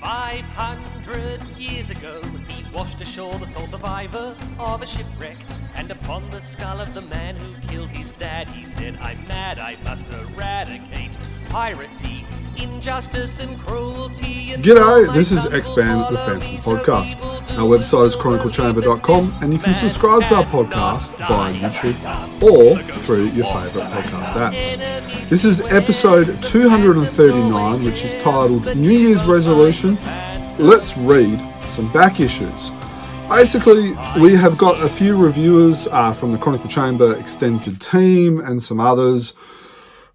500 years ago, he washed ashore the sole survivor of a shipwreck. And upon the skull of the man who killed his dad, he said, I'm mad, I must eradicate piracy, injustice, and cruelty. And G'day, this is Expand the Phantom podcast. Our website is chroniclechamber.com and you can subscribe to our podcast via YouTube or through your favourite podcast apps. This is episode 239, which is titled New Year's Resolution. Let's read some back issues. Basically, we have got a few reviewers uh, from the Chronicle Chamber extended team and some others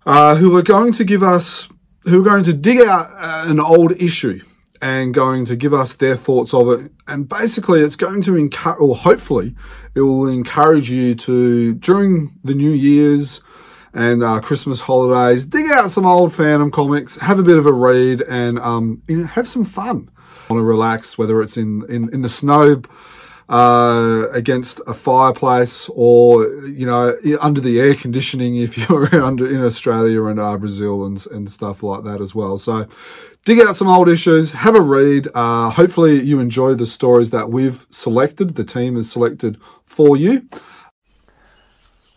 uh, who are going to give us, who are going to dig out uh, an old issue and going to give us their thoughts of it. And basically, it's going to encourage, or hopefully, it will encourage you to, during the New Year's and uh, Christmas holidays, dig out some old Phantom comics, have a bit of a read, and um, you know, have some fun. Want to relax, whether it's in, in, in the snow uh, against a fireplace or you know under the air conditioning if you're under in Australia and uh, Brazil and and stuff like that as well. So dig out some old issues, have a read. Uh, hopefully you enjoy the stories that we've selected. The team has selected for you.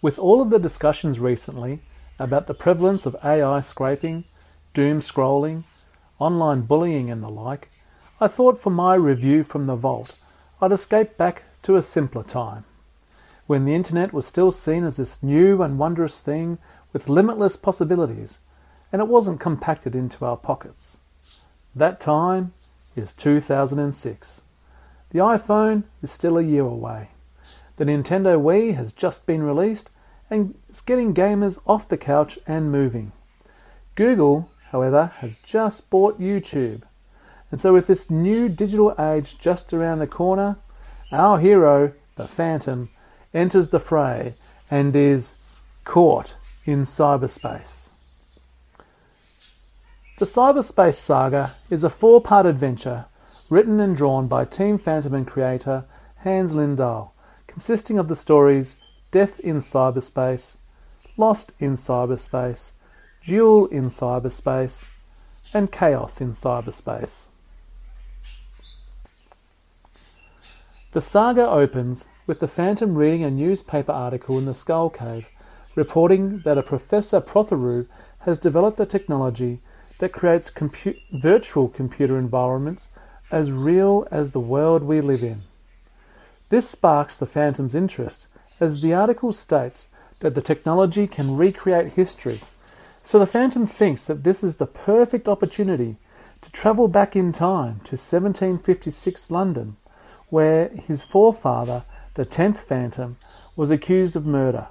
With all of the discussions recently about the prevalence of AI scraping, doom scrolling, online bullying, and the like, I thought for my review from the vault I'd escape back to a simpler time, when the internet was still seen as this new and wondrous thing with limitless possibilities, and it wasn't compacted into our pockets. That time is 2006. The iPhone is still a year away. The Nintendo Wii has just been released and is getting gamers off the couch and moving. Google, however, has just bought YouTube and so, with this new digital age just around the corner, our hero, the Phantom, enters the fray and is caught in cyberspace. The Cyberspace Saga is a four part adventure written and drawn by Team Phantom and creator Hans Lindahl, consisting of the stories Death in Cyberspace, Lost in Cyberspace, Duel in Cyberspace, and Chaos in Cyberspace. The saga opens with the Phantom reading a newspaper article in the Skull Cave reporting that a Professor Protheroe has developed a technology that creates compu- virtual computer environments as real as the world we live in. This sparks the Phantom's interest, as the article states that the technology can recreate history. So the Phantom thinks that this is the perfect opportunity to travel back in time to 1756 London where his forefather, the tenth Phantom, was accused of murder,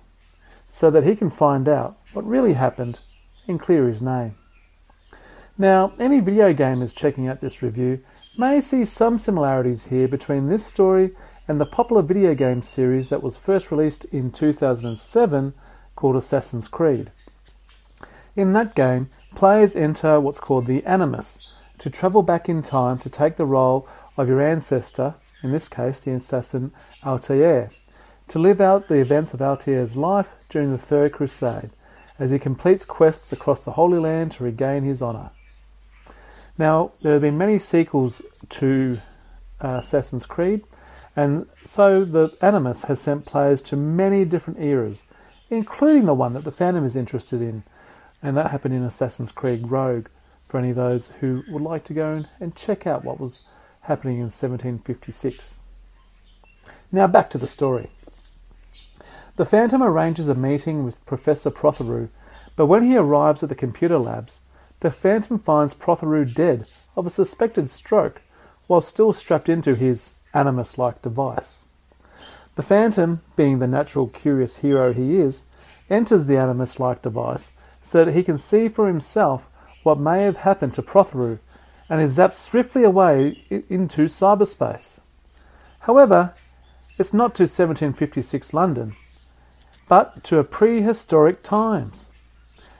so that he can find out what really happened and clear his name. Now, any video gamers checking out this review may see some similarities here between this story and the popular video game series that was first released in 2007 called Assassin's Creed. In that game, players enter what's called the Animus to travel back in time to take the role of your ancestor in this case the assassin Altair, to live out the events of Altair's life during the Third Crusade, as he completes quests across the Holy Land to regain his honour. Now, there have been many sequels to uh, Assassin's Creed, and so the Animus has sent players to many different eras, including the one that the Phantom is interested in, and that happened in Assassin's Creed Rogue, for any of those who would like to go and check out what was happening in 1756. Now back to the story. The Phantom arranges a meeting with Professor Protheroe, but when he arrives at the computer labs, the Phantom finds Protheroe dead of a suspected stroke while still strapped into his animus like device. The Phantom, being the natural curious hero he is, enters the animus like device so that he can see for himself what may have happened to Protheroe and is zapped swiftly away into cyberspace. However, it's not to 1756 London, but to a prehistoric times.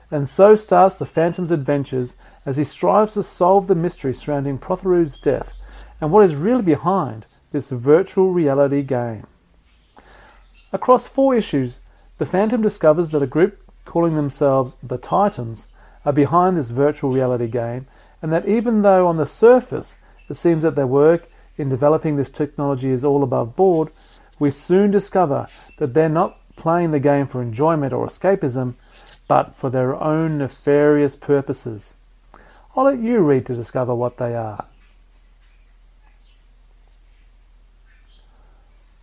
And so starts the Phantom's adventures as he strives to solve the mystery surrounding Protheroe's death and what is really behind this virtual reality game. Across four issues, the Phantom discovers that a group calling themselves the Titans are behind this virtual reality game and that even though on the surface it seems that their work in developing this technology is all above board, we soon discover that they're not playing the game for enjoyment or escapism, but for their own nefarious purposes. I'll let you read to discover what they are.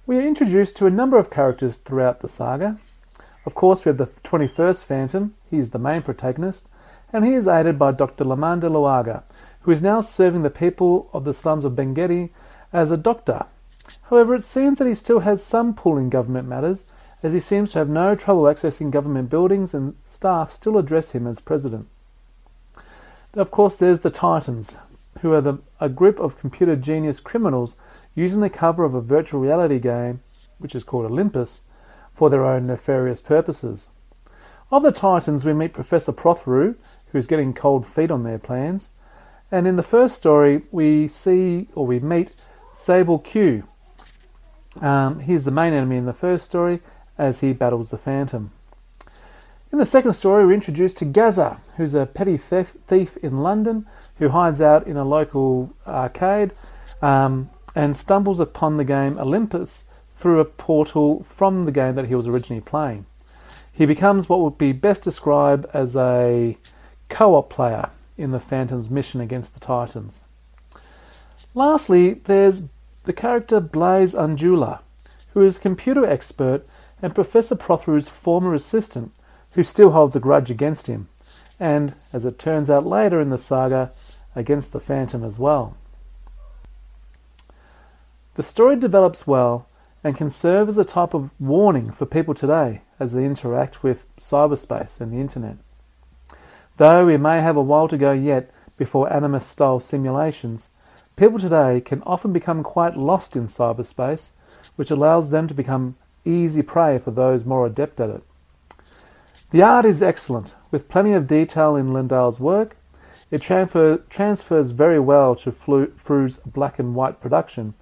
We are introduced to a number of characters throughout the saga. Of course, we have the 21st Phantom, he is the main protagonist, and he is aided by Dr. Lamande de Luaga, who is now serving the people of the slums of Bengedi as a doctor. However, it seems that he still has some pull in government matters, as he seems to have no trouble accessing government buildings and staff still address him as president. Of course, there's the Titans, who are the, a group of computer genius criminals using the cover of a virtual reality game, which is called Olympus, for their own nefarious purposes. Of the Titans, we meet Professor Protheroe, who's getting cold feet on their plans, and in the first story, we see or we meet Sable Q. Um, he's the main enemy in the first story as he battles the Phantom. In the second story, we're introduced to Gaza, who's a petty thief in London who hides out in a local arcade um, and stumbles upon the game Olympus through a portal from the game that he was originally playing. He becomes what would be best described as a co op player in the Phantom's mission against the Titans. Lastly, there's the character Blaise Anjula, who is a computer expert and Professor Protheroe's former assistant who still holds a grudge against him, and, as it turns out later in the saga, against the Phantom as well. The story develops well and can serve as a type of warning for people today as they interact with cyberspace and the internet. Though we may have a while to go yet before Animus style simulations, people today can often become quite lost in cyberspace, which allows them to become easy prey for those more adept at it. The art is excellent, with plenty of detail in Lindahl's work. It transfer, transfers very well to Frew's black and white production,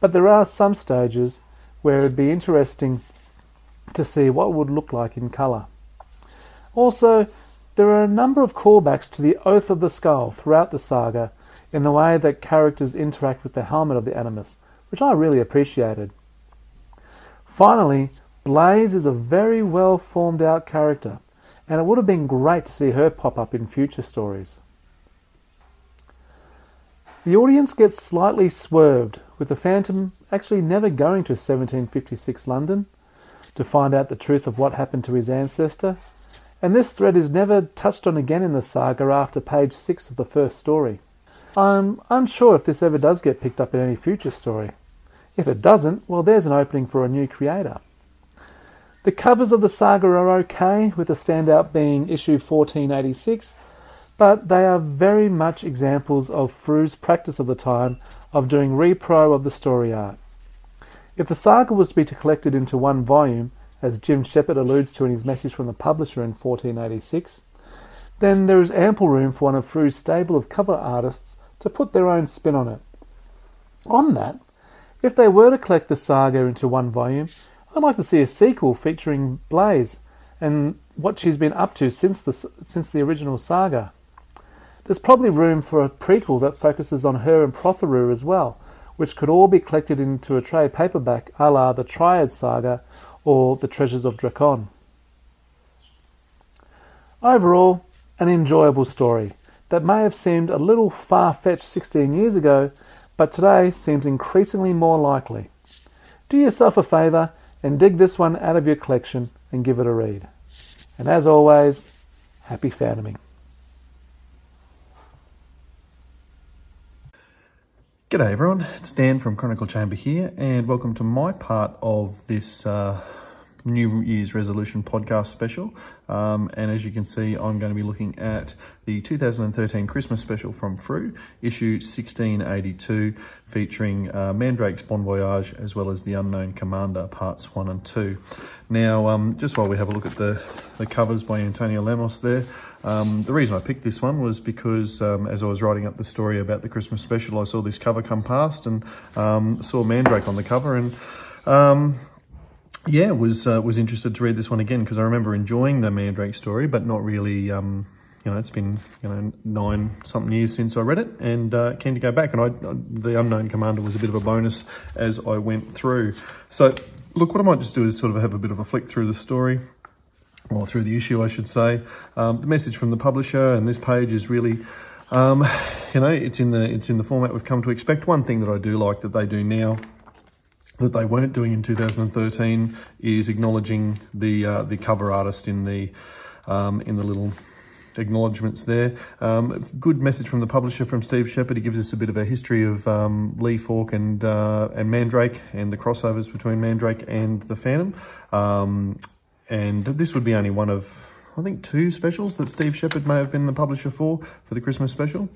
but there are some stages where it would be interesting to see what would look like in colour. Also, there are a number of callbacks to the Oath of the Skull throughout the saga in the way that characters interact with the helmet of the Animus, which I really appreciated. Finally, Blaze is a very well formed out character, and it would have been great to see her pop up in future stories. The audience gets slightly swerved, with the Phantom actually never going to 1756 London to find out the truth of what happened to his ancestor, and this thread is never touched on again in the saga after page 6 of the first story. I'm unsure if this ever does get picked up in any future story. If it doesn't, well, there's an opening for a new creator. The covers of the saga are okay, with the standout being issue 1486, but they are very much examples of Frew's practice of the time of doing repro of the story art. If the saga was to be collected into one volume, as Jim Shepherd alludes to in his message from the publisher in 1486, then there is ample room for one of Frew's stable of cover artists to put their own spin on it. On that, if they were to collect the saga into one volume, I'd like to see a sequel featuring Blaze and what she's been up to since the, since the original saga. There's probably room for a prequel that focuses on her and Protheroe as well, which could all be collected into a trade paperback a la the Triad Saga or The Treasures of Drakon. Overall, an enjoyable story that may have seemed a little far fetched 16 years ago, but today seems increasingly more likely. Do yourself a favour and dig this one out of your collection and give it a read. And as always, happy phantoming. G'day everyone, it's Dan from Chronicle Chamber here, and welcome to my part of this uh, New Year's Resolution podcast special. Um, and as you can see, I'm going to be looking at the 2013 Christmas special from Frew, issue 1682, featuring uh, Mandrake's Bon Voyage as well as The Unknown Commander, parts 1 and 2. Now, um, just while we have a look at the, the covers by Antonio Lemos there, um, the reason I picked this one was because um, as I was writing up the story about the Christmas special, I saw this cover come past and um, saw Mandrake on the cover and um, yeah, was uh, was interested to read this one again because I remember enjoying the Mandrake story, but not really, um, you know, it's been you know nine something years since I read it, and uh, keen to go back. And I, the Unknown Commander was a bit of a bonus as I went through. So, look, what I might just do is sort of have a bit of a flick through the story, or through the issue, I should say. Um, the message from the publisher, and this page is really. Um, you know, it's in the it's in the format we've come to expect. One thing that I do like that they do now that they weren't doing in 2013 is acknowledging the uh, the cover artist in the um, in the little acknowledgements there. Um, good message from the publisher from Steve Shepherd. He gives us a bit of a history of um, Lee Falk and uh, and Mandrake and the crossovers between Mandrake and the Phantom. Um, and this would be only one of I think two specials that Steve Shepherd may have been the publisher for, for the Christmas special.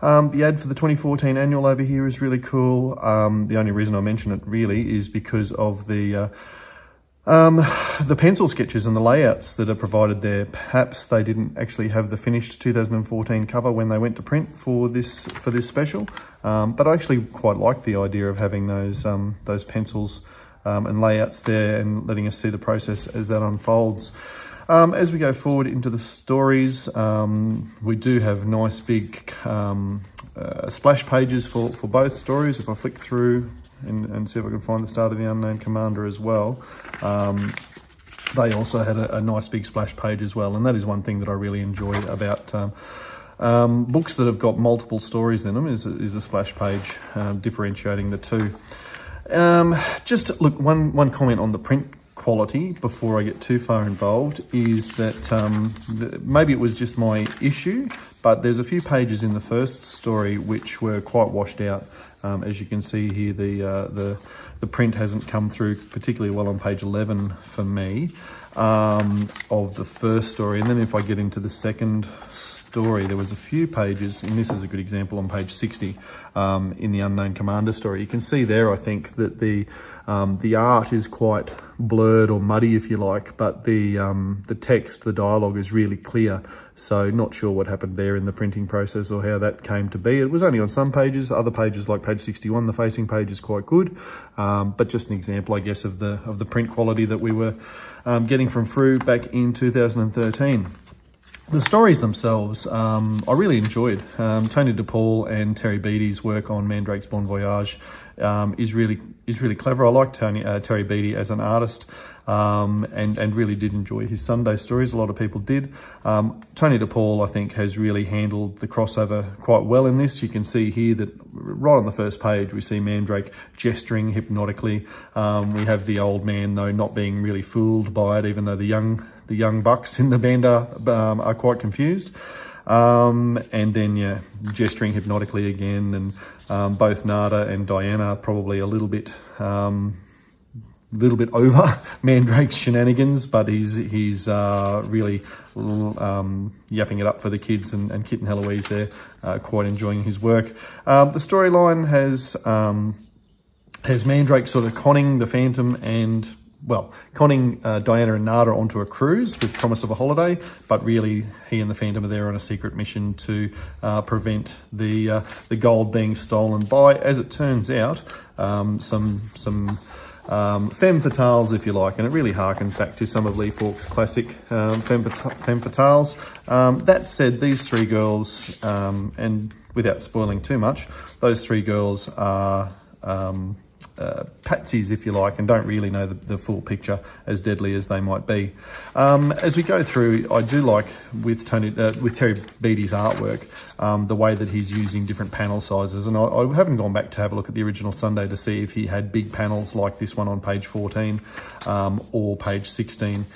Um, the ad for the 2014 annual over here is really cool. Um, the only reason I mention it really is because of the uh, um, the pencil sketches and the layouts that are provided there. Perhaps they didn't actually have the finished 2014 cover when they went to print for this for this special, um, but I actually quite like the idea of having those um, those pencils um, and layouts there and letting us see the process as that unfolds. Um, as we go forward into the stories, um, we do have nice big um, uh, splash pages for, for both stories. If I flick through and, and, see if I can find the start of the Unknown Commander as well, um, they also had a, a, nice big splash page as well. And that is one thing that I really enjoy about um, um, books that have got multiple stories in them is, is a splash page differentiating the two. just look, one, one comment on the print quality before I get too far involved is that um, maybe it was just my issue, but there's a few pages in the first story which were quite washed out. Um, as you can see here, the, uh, the, the print hasn't come through particularly well on page 11 for me um, of the first story. And then if I get into the second story, there was a few pages, and this is a good example on page 60 um, in the Unknown Commander story. You can see there, I think, that the um, the art is quite blurred or muddy, if you like, but the um, the text, the dialogue is really clear. So not sure what happened there in the printing process or how that came to be. It was only on some pages. Other pages, like page 61, the facing page is quite good, um, but just an example, I guess, of the of the print quality that we were um, getting from Frew back in 2013. The stories themselves, um, I really enjoyed. Um, Tony DePaul and Terry Beatty's work on Mandrake's Bon Voyage um, is really is really clever. I like Tony uh, Terry Beatty as an artist, um, and and really did enjoy his Sunday stories. A lot of people did. Um, Tony DePaul, I think, has really handled the crossover quite well in this. You can see here that right on the first page we see Mandrake gesturing hypnotically. Um, we have the old man though not being really fooled by it, even though the young the young bucks in the band are, um, are quite confused. Um, and then, yeah, gesturing hypnotically again. And um, both Narda and Diana probably a little bit, um, little bit over Mandrake's shenanigans, but he's he's uh, really um, yapping it up for the kids and, and Kit and Heloise there, uh, quite enjoying his work. Um, the storyline has um, has Mandrake sort of conning the Phantom and well, conning uh, Diana and Narda onto a cruise with promise of a holiday, but really he and the Phantom are there on a secret mission to uh, prevent the uh, the gold being stolen by, as it turns out, um, some some um, femme fatales, if you like, and it really harkens back to some of Lee Falk's classic um, femme, femme fatales. Um, that said, these three girls, um, and without spoiling too much, those three girls are um, uh, patsies, if you like, and don't really know the, the, full picture, as deadly as they might be. Um, as we go through, I do like with Tony, uh, with Terry Beatty's artwork, um, the way that he's using different panel sizes. And I, I, haven't gone back to have a look at the original Sunday to see if he had big panels like this one on page 14 um, or page 16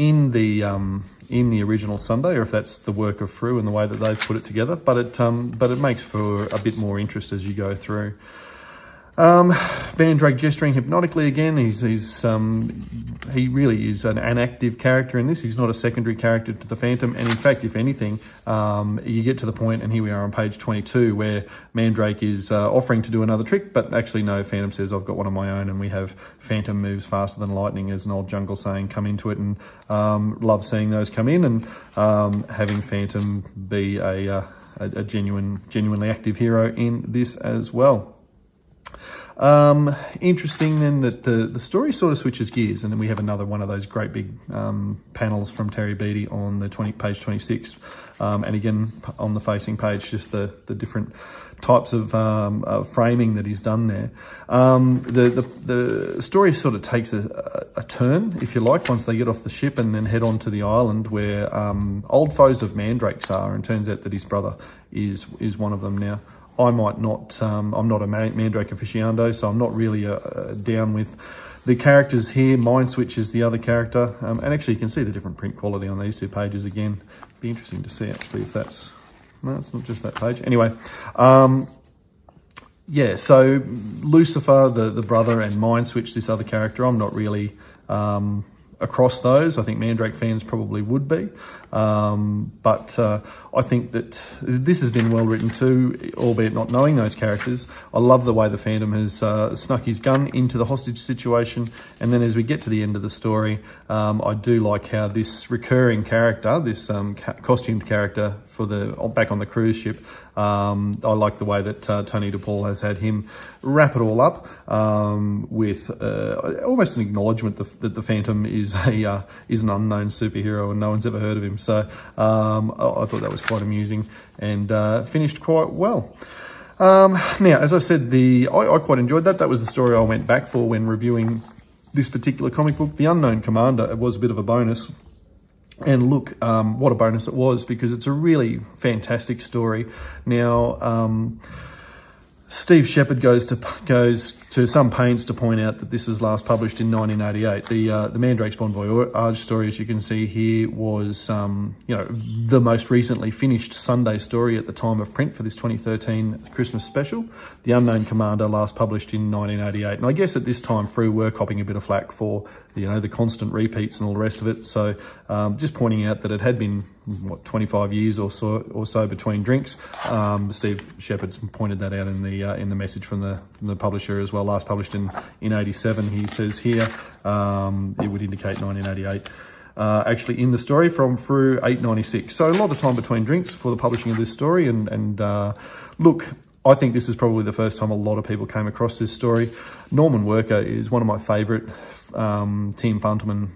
in the um, in the original Sunday, or if that's the work of Frew and the way that they've put it together. But it um, but it makes for a bit more interest as you go through. Um, Mandrake gesturing hypnotically again. He's, he's um, he really is an, an, active character in this. He's not a secondary character to the Phantom. And in fact, if anything, um, you get to the point, and here we are on page 22, where Mandrake is uh, offering to do another trick, but actually no, Phantom says, I've got one of my own, and we have Phantom moves faster than lightning, as an old jungle saying, come into it, and um, love seeing those come in, and um, having Phantom be a, uh, a, a genuine, genuinely active hero in this as well. Um, interesting then that the, the story sort of switches gears and then we have another one of those great big um, panels from Terry Beatty on the 20 page 26 Um, and again, on the facing page, just the, the different types of um, uh, framing that he's done there. Um, the, the, the story sort of takes a, a, turn, if you like, once they get off the ship and then head on to the island where um, old foes of Mandrakes are, and turns out that his brother is is one of them now. I might not, um, I'm not a Mandrake aficionado, so I'm not really uh, uh, down with the characters here. Mind Switch is the other character, um, and actually you can see the different print quality on these two pages again. Be interesting to see actually if that's no, it's not just that page. Anyway, um, yeah, so Lucifer, the, the brother, and Mind Switch, this other character, I'm not really um, across those. I think Mandrake fans probably would be. Um, but uh, I think that this has been well written too, albeit not knowing those characters. I love the way the Phantom has uh, snuck his gun into the hostage situation. And then as we get to the end of the story, um, I do like how this recurring character, this um, ca- costumed character for the back on the cruise ship, um, I like the way that uh, Tony DePaul has had him wrap it all up um, with uh, almost an acknowledgement that the Phantom is a uh, is an unknown superhero and no one's ever heard of him. So um, I, I, thought that was quite amusing and uh, finished quite well. Um, now, as I said, the I, I quite enjoyed that. That was the story I went back for when reviewing this particular comic book. The Unknown Commander it was a bit of a bonus. And look, um, what a bonus it was because it's a really fantastic story. Now, um, Steve Shepherd goes to goes to some pains to point out that this was last published in 1988. The uh, the Mandrake's Bon Voyage story, as you can see here, was um, you know the most recently finished Sunday story at the time of print for this 2013 Christmas special. The Unknown Commander, last published in 1988, and I guess at this time Frew were copping a bit of flack for you know the constant repeats and all the rest of it. So um, just pointing out that it had been what 25 years or so or so between drinks. Um, Steve Shepherd's pointed that out in the uh, in the message from the from the publisher as well well, last published in, in 87, he says here, um, it would indicate 1988. Uh, actually in the story from through 896. So a lot of time between drinks for the publishing of this story. And, and uh, look, I think this is probably the first time a lot of people came across this story. Norman Worker is one of my favourite um, Team Fantomen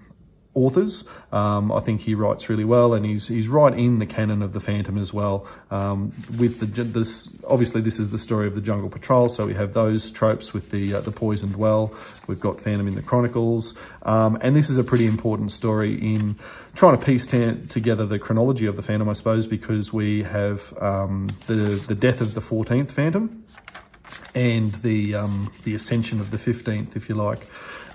authors. Um, I think he writes really well, and he's he's right in the canon of the Phantom as well. Um, with the this, obviously this is the story of the Jungle Patrol, so we have those tropes with the uh, the poisoned well. We've got Phantom in the Chronicles, um, and this is a pretty important story in trying to piece together the chronology of the Phantom, I suppose, because we have um, the the death of the fourteenth Phantom and the um, the ascension of the 15th, if you like.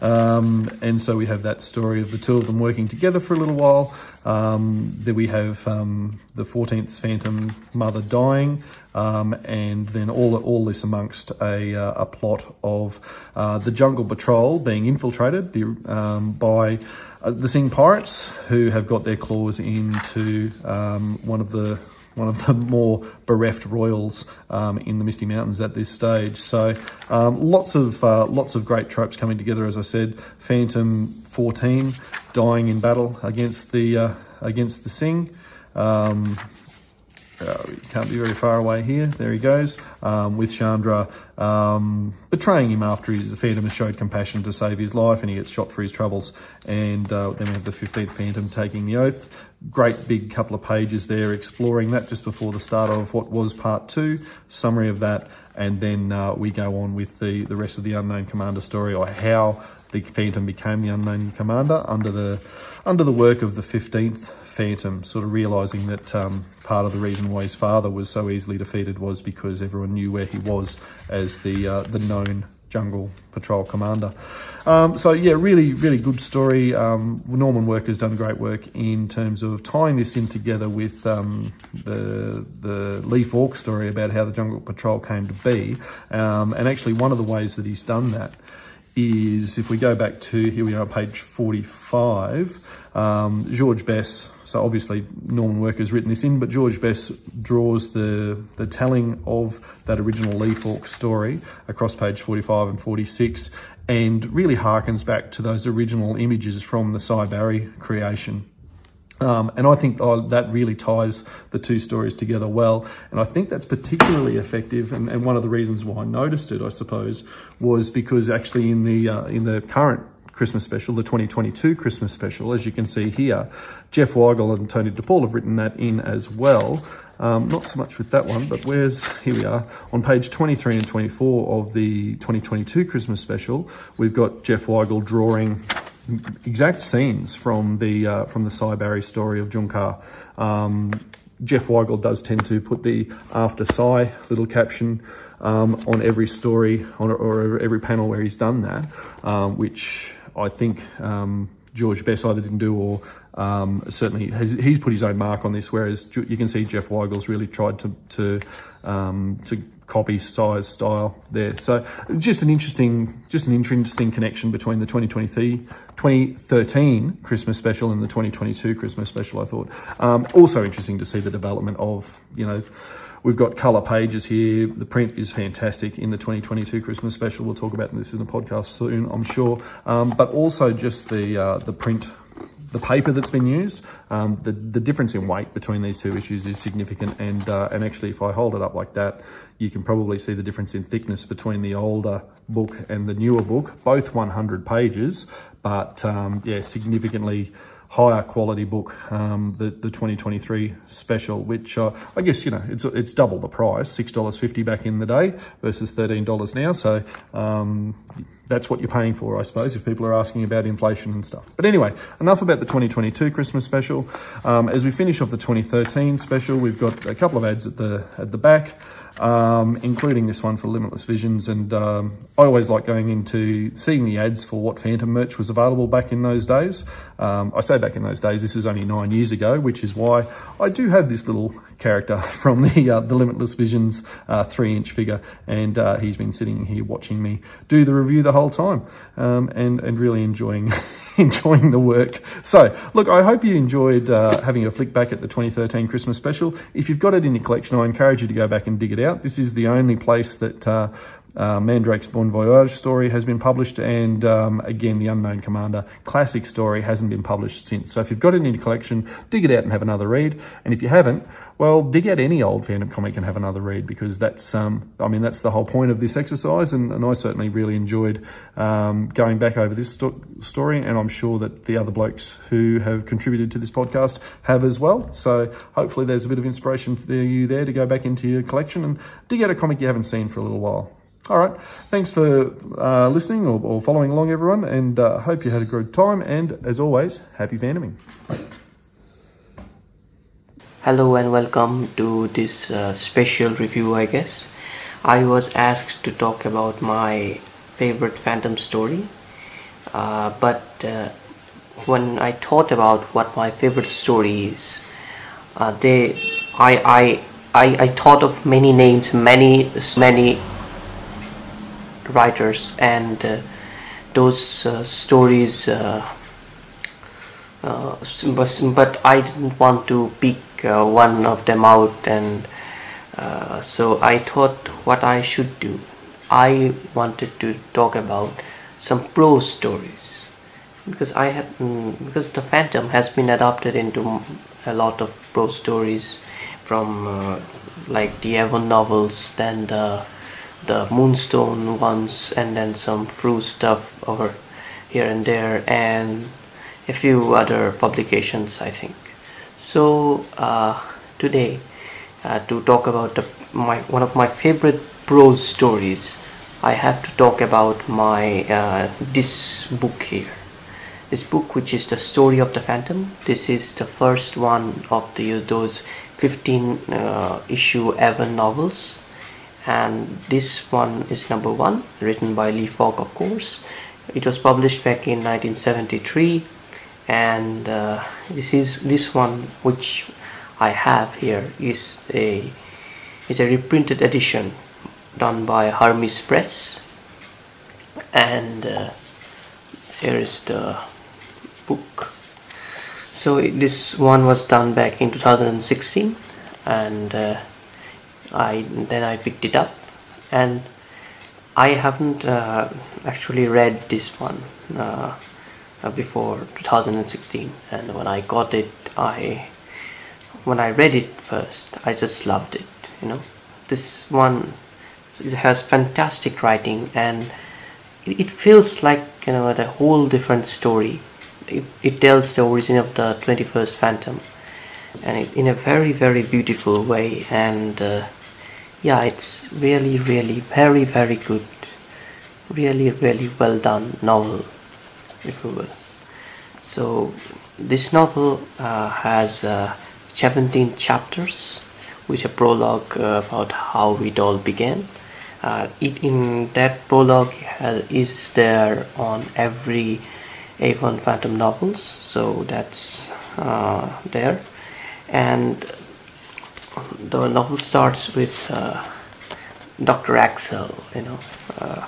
Um, and so we have that story of the two of them working together for a little while. Um, then we have um, the 14th Phantom mother dying, um, and then all all this amongst a, uh, a plot of uh, the Jungle Patrol being infiltrated um, by uh, the Singh Pirates, who have got their claws into um, one of the one of the more bereft royals um, in the Misty Mountains at this stage. So um, lots of uh, lots of great tropes coming together. As I said, Phantom 14 dying in battle against the uh, against the Singh. Um, uh, can't be very far away here. There he goes um, with Chandra um, betraying him after his Phantom has showed compassion to save his life, and he gets shot for his troubles. And uh, then we have the 15th Phantom taking the oath. Great big couple of pages there exploring that just before the start of what was part two. Summary of that, and then uh, we go on with the the rest of the unknown commander story or how the Phantom became the unknown commander under the under the work of the 15th Phantom, sort of realizing that um, part of the reason why his father was so easily defeated was because everyone knew where he was as the uh, the known jungle patrol commander. Um, so yeah, really, really good story. Um, Norman has done great work in terms of tying this in together with um, the the Lee Falk story about how the jungle patrol came to be. Um, and actually, one of the ways that he's done that is if we go back to here we are, on page forty-five. Um, George Bess, so obviously Norman Work has written this in, but George Bess draws the, the telling of that original Lee story across page 45 and 46 and really harkens back to those original images from the Sy Barry creation. Um, and I think oh, that really ties the two stories together well. And I think that's particularly effective. And, and one of the reasons why I noticed it, I suppose, was because actually in the uh, in the current Christmas special, the 2022 Christmas special. As you can see here, Jeff Weigel and Tony DePaul have written that in as well. Um, not so much with that one, but where's here we are on page 23 and 24 of the 2022 Christmas special. We've got Jeff Weigel drawing exact scenes from the uh, from the Sy Barry story of Junkar. Um, Jeff Weigel does tend to put the after Sy little caption um, on every story on, or every panel where he's done that, um, which I think um, George Bess either didn't do or um, certainly has, he's put his own mark on this, whereas you can see Jeff Weigel's really tried to to um, to copy Sy's style there. So just an interesting just an interesting connection between the 2023 2013 Christmas special and the 2022 Christmas special. I thought um, also interesting to see the development of you know. We've got colour pages here. The print is fantastic in the 2022 Christmas special. We'll talk about this in the podcast soon, I'm sure. Um, but also just the uh, the print the paper that's been used, um, the, the difference in weight between these two issues is significant. And, uh, and actually, if I hold it up like that, you can probably see the difference in thickness between the older book and the newer book, both 100 pages, but um, yeah, significantly higher quality book, um, the the 2023 special, which uh, I guess you know it's it's double the price, six dollars fifty back in the day versus thirteen dollars now. So um, that's what you're paying for, I suppose, if people are asking about inflation and stuff. But anyway, enough about the 2022 Christmas special. Um, as we finish off the 2013 special, we've got a couple of ads at the at the back um, including this one for Limitless Visions. And um, I always like going into seeing the ads for what Phantom merch was available back in those days. Um, I say back in those days, this is only nine years ago, which is why I do have this little character from the uh, the Limitless Visions uh, three inch figure, and uh, he's been sitting here watching me do the review the whole time, um, and and really enjoying enjoying the work. So look, I hope you enjoyed uh, having a flick back at the 2013 Christmas special. If you've got it in your collection, I encourage you to go back and dig it out. This is the only place that uh, uh, Mandrake's Bon Voyage story has been published, and um, again, the Unknown Commander classic story hasn't been published since. So if you've got it in your collection, dig it out and have another read. And if you haven't, well, dig out any old Phantom comic and have another read because that's, um, I mean, that's the whole point of this exercise. And, and I certainly really enjoyed um, going back over this sto- story, and I'm sure that the other blokes who have contributed to this podcast have as well. So hopefully, there's a bit of inspiration for you there to go back into your collection and dig out a comic you haven't seen for a little while. All right. Thanks for uh, listening or, or, following along, everyone, and uh, hope you had a good time. And as always, happy fandoming. Hello and welcome to this uh, special review, I guess. I was asked to talk about my favorite Phantom story, uh, but uh, when I thought about what my favorite story is, uh, they, I, I, I, I thought of many names, many, many writers and uh, those uh, stories uh, but, but I didn't want to pick one of them out and so I thought what I should do. I wanted to talk about some prose stories because I have mm, because the Phantom has been adapted into a lot of prose stories from uh, like the Avon novels, then the the moonstone ones and then some fruit stuff over here and there and a few other publications I think. So uh, today uh, to talk about the, my one of my favorite prose stories I have to talk about my uh, this book here. This book which is the story of the phantom. This is the first one of the those 15 uh, issue Avon novels and this one is number one written by Lee Falk of course. It was published back in 1973 and uh, this is this one which I have here is a is a reprinted edition done by Hermes Press. And uh, here is the book. So this one was done back in 2016 and uh, I then I picked it up and I haven't uh, actually read this one uh, uh before 2016 and when I got it I when I read it first I just loved it you know this one it has fantastic writing and it, it feels like you know a whole different story. It, it tells the origin of the 21st Phantom, and it, in a very very beautiful way. And uh, yeah, it's really really very very good, really really well done novel, if you will. So this novel uh, has uh, 17 chapters with a prologue uh, about how it all began. Uh, it, in that prologue has, is there on every Avon Phantom novels, so that's uh, there. And the novel starts with uh, Dr. Axel, you know, uh,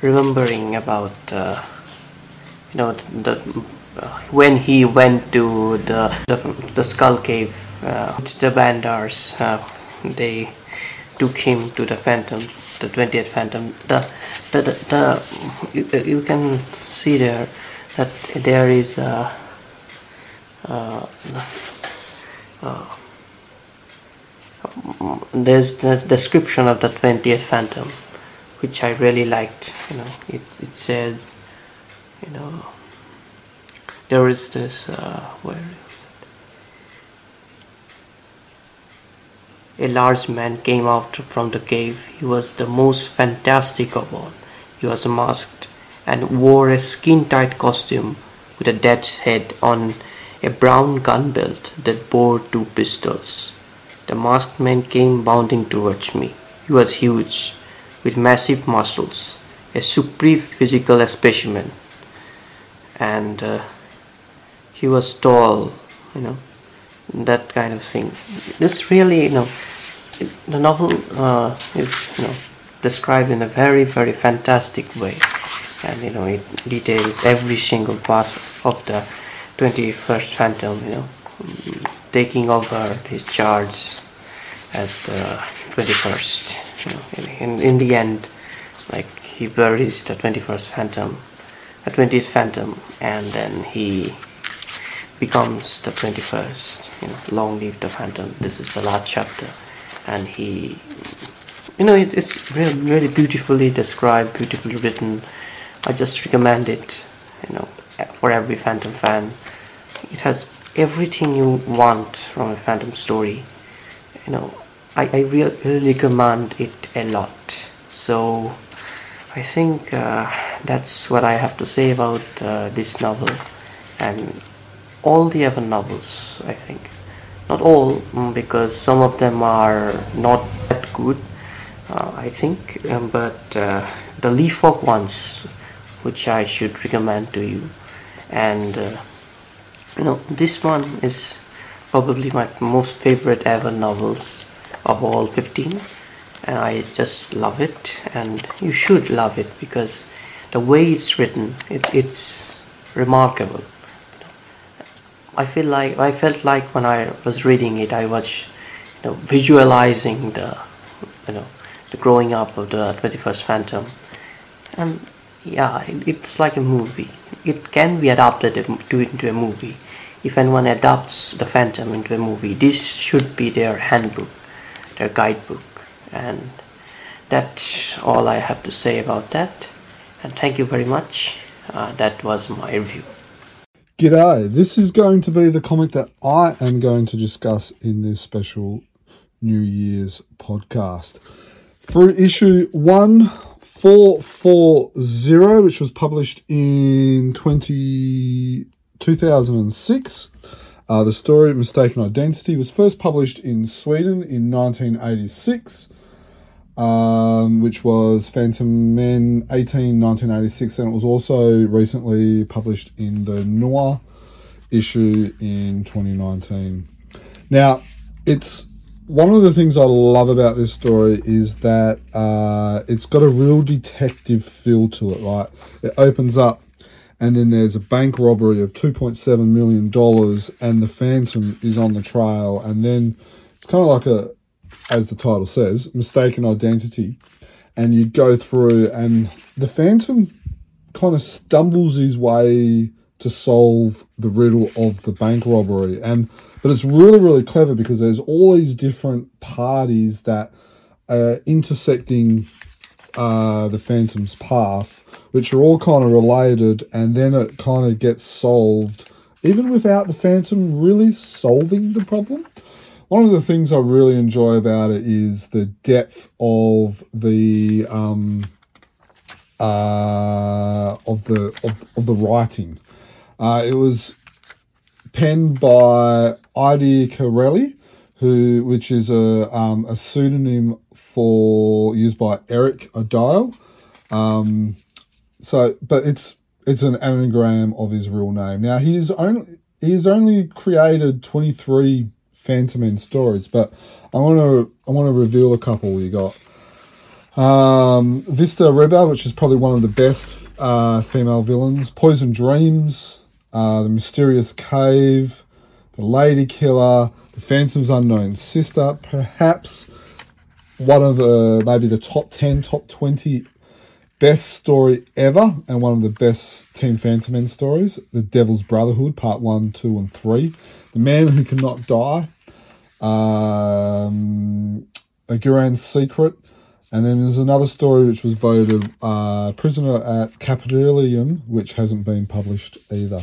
remembering about, uh, you know, the, when he went to the the, the Skull Cave, uh, the Bandars, uh, they took him to the Phantom, the 20th Phantom. The the the, the you, you, can see there that there is a. There's the description of the 20th Phantom, which I really liked. You know, it it says, you know there is this uh, where is it? A large man came out from the cave. He was the most fantastic of all. He was masked and wore a skin-tight costume with a death's head on a brown gun belt that bore two pistols. The masked man came bounding towards me. He was huge, with massive muscles, a supreme physical specimen, and uh, he was tall, you know, that kind of thing. This really, you know, the novel uh, is, you know, described in a very, very fantastic way, and you know, it details every single part of the 21st Phantom, you know, taking over his charge as the 21st. You know, in, in the end, like he buries the 21st Phantom, the 20th Phantom, and then he becomes the 21st. You know, long live the Phantom. This is the last chapter, and he, you know, it, it's really, really beautifully described, beautifully written. I just recommend it. You know, for every Phantom fan. It has everything you want from a Phantom story. You know, I, I really, really recommend it a lot. So, I think uh, that's what I have to say about uh, this novel. And all the other novels, I think. Not all, mm, because some of them are not that good, uh, I think, um, but uh, the Lee Falk ones, which I should recommend to you. And, you know, this one is probably my most favorite ever novels of all 15 and I just love it and you should love it because the way it's written it, it's remarkable I feel like I felt like when I was reading it, I was you know, visualizing the you know the growing up of the 21st Phantom, and yeah, it, it's like a movie. It can be adapted to into a movie. If anyone adopts the Phantom into a movie, this should be their handbook, their guidebook, and that's all I have to say about that. And thank you very much. Uh, that was my review. G'day. This is going to be the comic that I am going to discuss in this special New Year's podcast. For issue 1440, which was published in 20, 2006, uh, the story Mistaken Identity was first published in Sweden in 1986 um, which was Fantomen 18, 1986, and it was also recently published in the Noir issue in 2019. Now, it's one of the things I love about this story is that uh, it's got a real detective feel to it, right? It opens up and then there's a bank robbery of $2.7 million and the Phantom is on the trail and then it's kind of like a as the title says, mistaken identity. And you go through, and the Phantom kind of stumbles his way to solve the riddle of the bank robbery. And but it's really, really clever because there's all these different parties that are intersecting uh, the Phantom's path which are all kind of related, and then it kind of gets solved, even without the Phantom really solving the problem. One of the things I really enjoy about it is the depth of the um, uh, of the of, of the writing. Uh, it was penned by Idi Kharelli, who which is a um, a pseudonym for used by Eric Odile. Um, so, but it's it's an anagram of his real name. Now he's only he's only created twenty three Fantomen stories, but I want to I want to reveal a couple you got. Um, Vista Reba, which is probably one of the best uh, female villains. Poison Dreams, uh, The Mysterious Cave, The Lady Killer, The Phantom's Unknown Sister, perhaps one of the maybe the top 10, top 20 best story ever, and one of the best Team Fantomen stories The Devil's Brotherhood, part 1, 2, and 3. The Man Who Cannot Die, um, A Guran's Secret. And then there's another story which was voted uh, Prisoner at Capitolium, which hasn't been published either.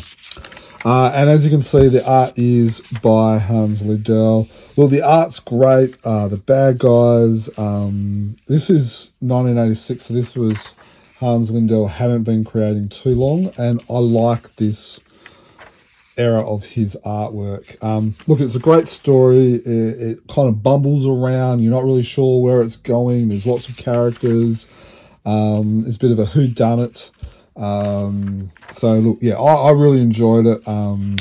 Uh, and as you can see, the art is by Hans Lindahl. Well, the art's great. Uh, the bad guys. Um, this is 1986, so this was Hans Lindahl hadn't been creating too long, and I like this era of his artwork. Um, look, it's a great story. It, it, kind of bumbles around. You're not really sure where it's going. There's lots of characters. Um, it's a bit of a who done it. Um, so look, yeah, I, I really enjoyed it. Um,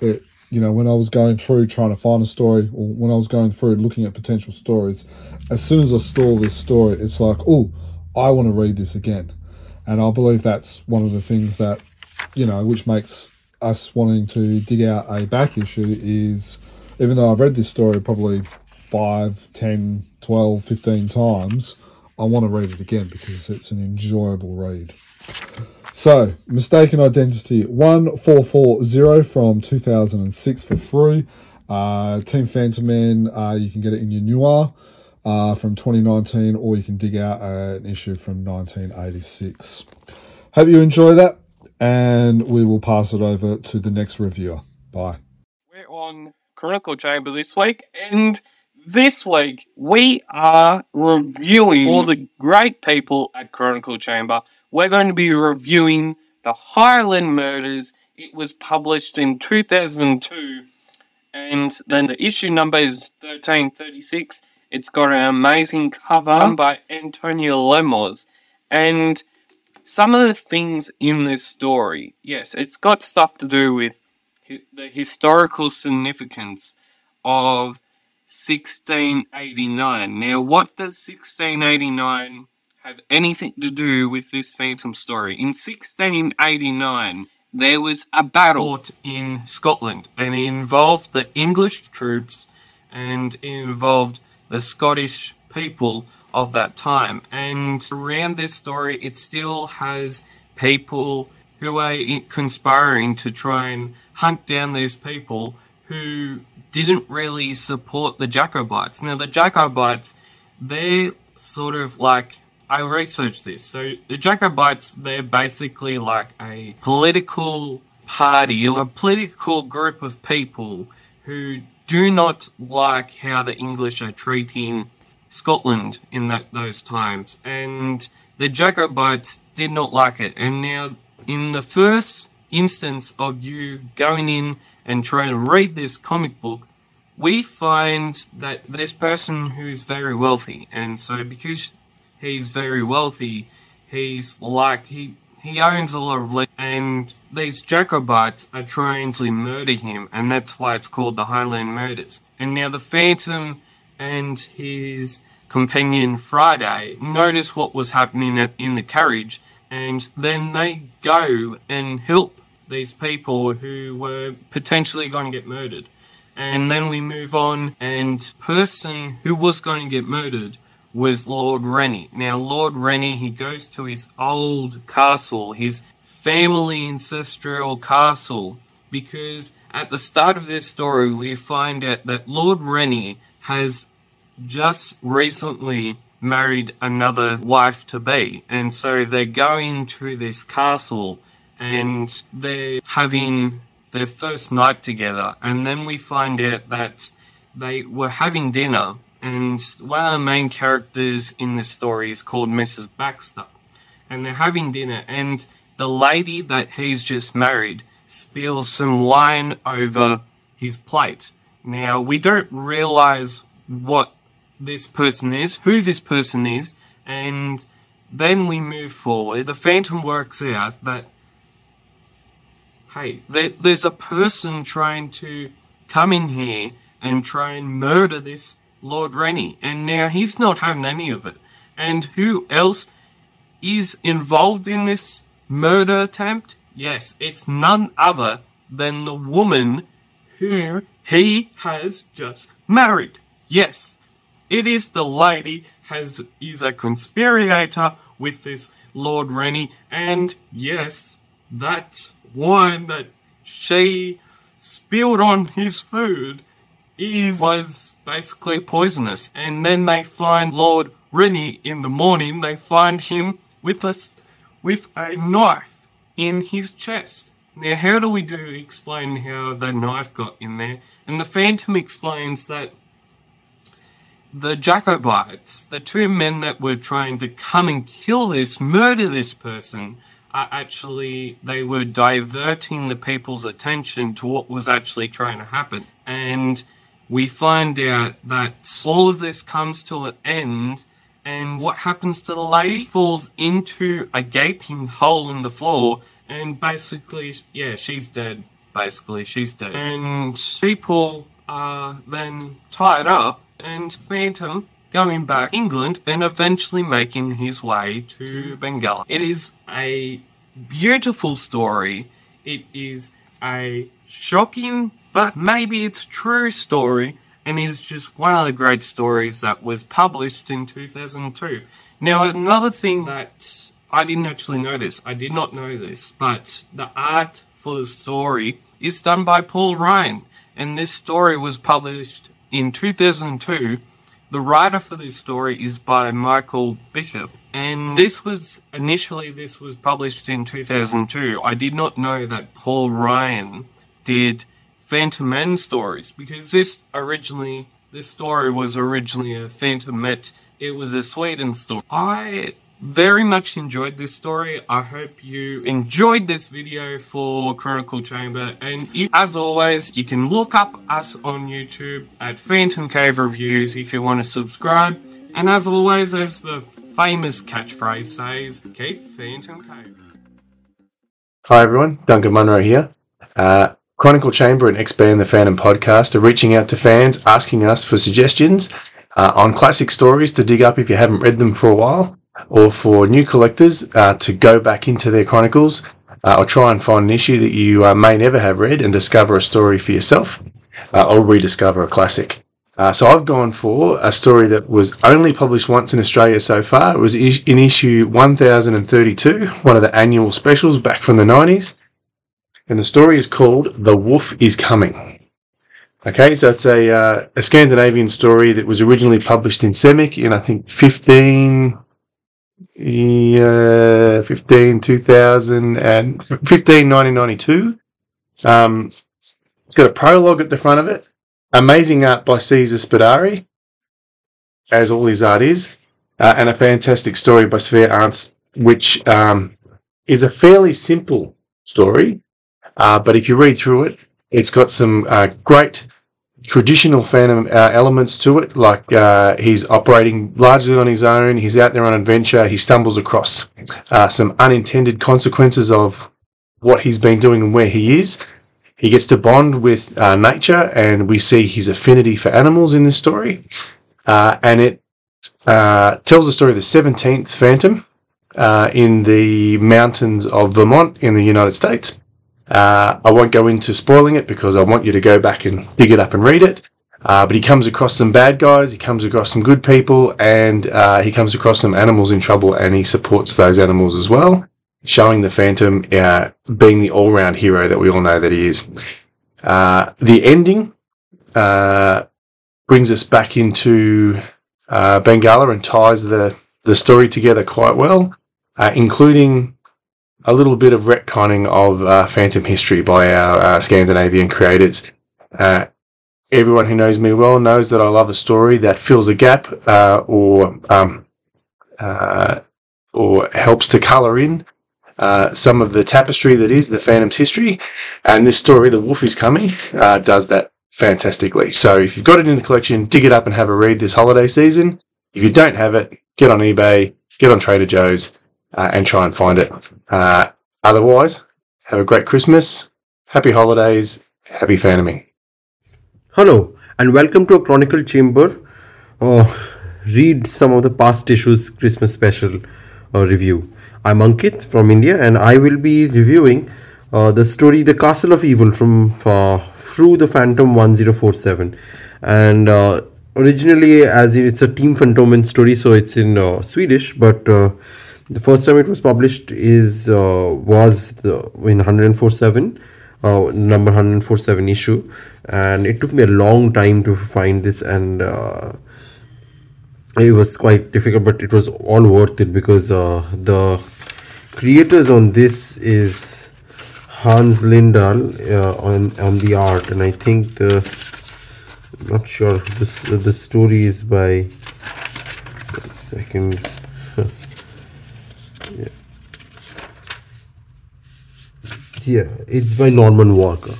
it. You know, when I was going through trying to find a story, or when I was going through looking at potential stories, as soon as I saw this story, it's like, oh, I want to read this again. And I believe that's one of the things that, you know, which makes us wanting to dig out a back issue is even though I've read this story probably 5, 10, 12, 15 times, I want to read it again because it's an enjoyable read. So, Mistaken Identity 1440 from 2006 for Frew. Uh, Team Fantomen, uh, you can get it in your noir uh, from 2019, or you can dig out an issue from 1986. Hope you enjoy that and we will pass it over to the next reviewer. Bye. We're on Chronicle Chamber this week, and this week we are reviewing all the great people at Chronicle Chamber. We're going to be reviewing the Highland Murders. It was published in 2002, and then the issue number is 1336. It's got an amazing cover by Antonio Lemos, and some of the things in this story, yes, it's got stuff to do with the historical significance of 1689. Now, what does 1689 have anything to do with this phantom story? In 1689, there was a battle fought in Scotland, and it involved the English troops and it involved the Scottish people of that time. And around this story, it still has people who are conspiring to try and hunt down these people who didn't really support the Jacobites. Now, the Jacobites, they're sort of like I researched this. So the Jacobites, they're basically like a political party or a political group of people who do not like how the English are treating Scotland in that those times, and the Jacobites did not like it. And now, in the first instance of you going in and trying to read this comic book, we find that this person who's very wealthy, and so because he's very wealthy, he's like he he owns a lot of land, and these Jacobites are trying to murder him, and that's why it's called the Highland Murders. And now the Phantom and his companion Friday notice what was happening in the carriage, and then they go and help these people who were potentially going to get murdered. And then we move on, and person who was going to get murdered was Lord Rennie. Now, Lord Rennie, he goes to his old castle, his family ancestral castle, because at the start of this story, we find out that Lord Rennie has just recently married another wife to be. And so they're going to this castle and they're having their first night together. And then we find out that they were having dinner and one of the main characters in the story is called Mrs. Baxter. And they're having dinner and the lady that he's just married spills some wine over his plate. Now, we don't realize what this person is, who this person is, and then we move forward. The Phantom works out that, hey, there, there's a person trying to come in here and try and murder this Lord Rennie, and now he's not having any of it. And who else is involved in this murder attempt? Yes, it's none other than the woman who he has just married. Yes, it is the lady has is a conspirator with this Lord Rennie, and yes, that wine that she spilled on his food is was basically poisonous. And then they find Lord Rennie in the morning. They find him with a with a knife in his chest. Now, how do we do explain how the knife got in there? And the Phantom explains that the Jacobites, the two men that were trying to come and kill this, murder this person, are actually, they were diverting the people's attention to what was actually trying to happen. And we find out that all of this comes to an end and what happens to the lady? Falls into a gaping hole in the floor and basically yeah she's dead basically. She's dead. And people are then tied up and phantom going back to england and eventually making his way to bengal. It is a beautiful story. It is a shocking but maybe it's true story and is just one of the great stories that was published in 2002. Now, another thing that I didn't actually know this, I did not know this, but the art for the story is done by Paul Ryan, and this story was published in 2002. The writer for this story is by Michael Bishop, and this was initially this was published in 2002. I did not know that Paul Ryan did Fantomen stories because this originally this story was originally a Fantomen. It was a Sweden story. I very much enjoyed this story. I hope you enjoyed this video for Chronicle Chamber. And if, as always, you can look up us on YouTube at Phantom Cave Reviews if you want to subscribe. And as always, as the famous catchphrase says, keep Phantom Cave. Hi everyone, Duncan Munro here. Uh, Chronicle Chamber and Expand the Phantom podcast are reaching out to fans asking us for suggestions uh, on classic stories to dig up if you haven't read them for a while, or for new collectors uh, to go back into their chronicles uh, or try and find an issue that you uh, may never have read and discover a story for yourself uh, or rediscover a classic. Uh, so I've gone for a story that was only published once in Australia so far. It was in issue 1032, one of the annual specials back from the 90s and the story is called The Wolf is Coming. Okay, so it's a, uh, a Scandinavian story that was originally published in Semic in, I think, 15, uh, 15, 2000 and 15, 1992. Um, it's got a prologue at the front of it. Amazing art by Cesar Spadari, as all his art is, uh, and a fantastic story by Sverre Årnes, which um, is a fairly simple story, uh, but if you read through it, it's got some uh, great traditional Phantom uh, elements to it, like uh, he's operating largely on his own, he's out there on adventure, he stumbles across uh, some unintended consequences of what he's been doing and where he is. He gets to bond with uh, nature, and we see his affinity for animals in this story. and it tells the story of the 17th Phantom in the mountains of Vermont in the United States. Uh, I won't go into spoiling it because I want you to go back and dig it up and read it. Uh, but he comes across some bad guys, he comes across some good people, and uh, he comes across some animals in trouble, and he supports those animals as well, showing the Phantom uh, being the all-round hero that we all know that he is. Uh, the ending uh, brings us back into Bengala and ties the, the story together quite well, including a little bit of retconning of uh, Phantom history by our uh, Scandinavian creators. Uh, everyone who knows me well knows that I love a story that fills a gap uh, or um, uh, or helps to colour in uh, some of the tapestry that is the Phantom's history. And this story, The Wolf is Coming, uh, does that fantastically. So if you've got it in the collection, dig it up and have a read this holiday season. If you don't have it, get on eBay, get on Trader Joe's, uh, and try and find it. Uh, otherwise, have a great Christmas, happy holidays, happy Phantoming. Hello, and welcome to a Chronicle Chamber. Uh, read some of the past issues Christmas special uh, review. I'm Ankit from India, and I will be reviewing uh, the story The Castle of Evil from uh, Frew the Phantom 1047. And originally, as in, it's a Team Fantomen story, so it's in Swedish, but the first time it was published is uh, was the, in 1047 uh, number 147 issue. And it took me a long time to find this and uh, it was quite difficult but it was all worth it because uh, the creators on this is Hans Lindahl uh, on on the art. And I think the not sure this the story is by. Second yeah it's by Norman Worker.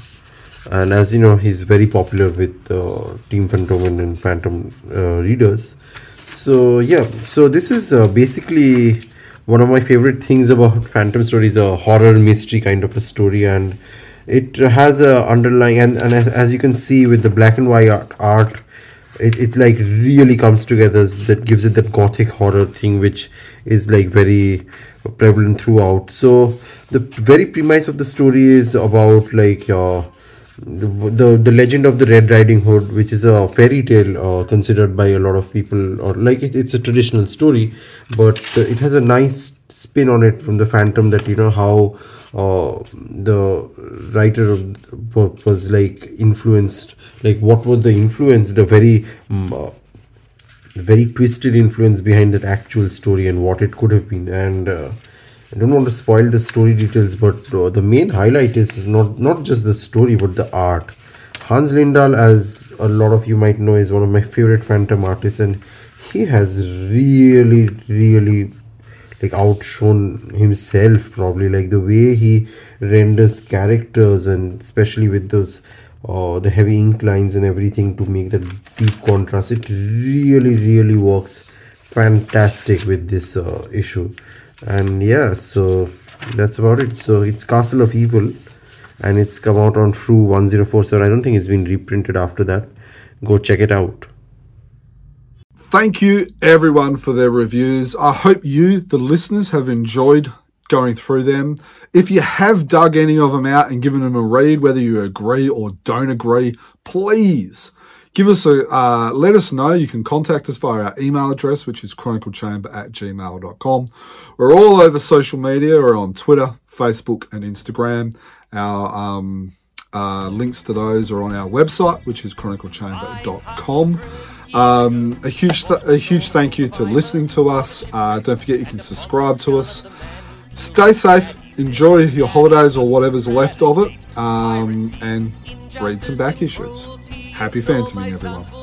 And as you know he's very popular with uh, team phantom and phantom uh, readers. So yeah. So this is uh, basically one of my favorite things about phantom stories a horror mystery kind of a story. And it has a underlying and, and as you can see with the black and white art, art it, it like really comes together that gives it that gothic horror thing which is like very prevalent throughout. So the very premise of the story is about like uh, the, the the legend of the red riding hood which is a fairy tale uh, considered by a lot of people or like it, it's a traditional story but uh, it has a nice spin on it from the phantom that you know how uh, the writer of, was, like influenced like what was the influence the very um, very twisted influence behind that actual story and what it could have been. And uh, I don't want to spoil the story details, but uh, the main highlight is not not just the story but the art. Hans Lindahl, as a lot of you might know, is one of my favorite Phantom artists, and he has really, really like outshone himself. Probably like the way he renders characters, and especially with those uh, the heavy ink lines and everything to make that deep contrast. It really, really works fantastic with this uh, issue and yeah so that's about it so it's castle of evil and it's come out on Frew 1047 i don't think it's been reprinted after that go check it out Thank you, everyone, for their reviews. I hope you, the listeners, have enjoyed going through them. If you have dug any of them out and given them a read, whether you agree or don't agree, please give us a uh, let us know. You can contact us via our email address, which is chroniclechamber at gmail.com. We're all over social media. We're on Twitter, Facebook, and Instagram. Our um, uh, links to those are on our website, which is chroniclechamber.com. Um, a huge, th- a huge thank you to listening to us. Uh, don't forget you can subscribe to us. Stay safe. Enjoy your holidays or whatever's left of it, um, and read some back issues. Happy phantoming, everyone.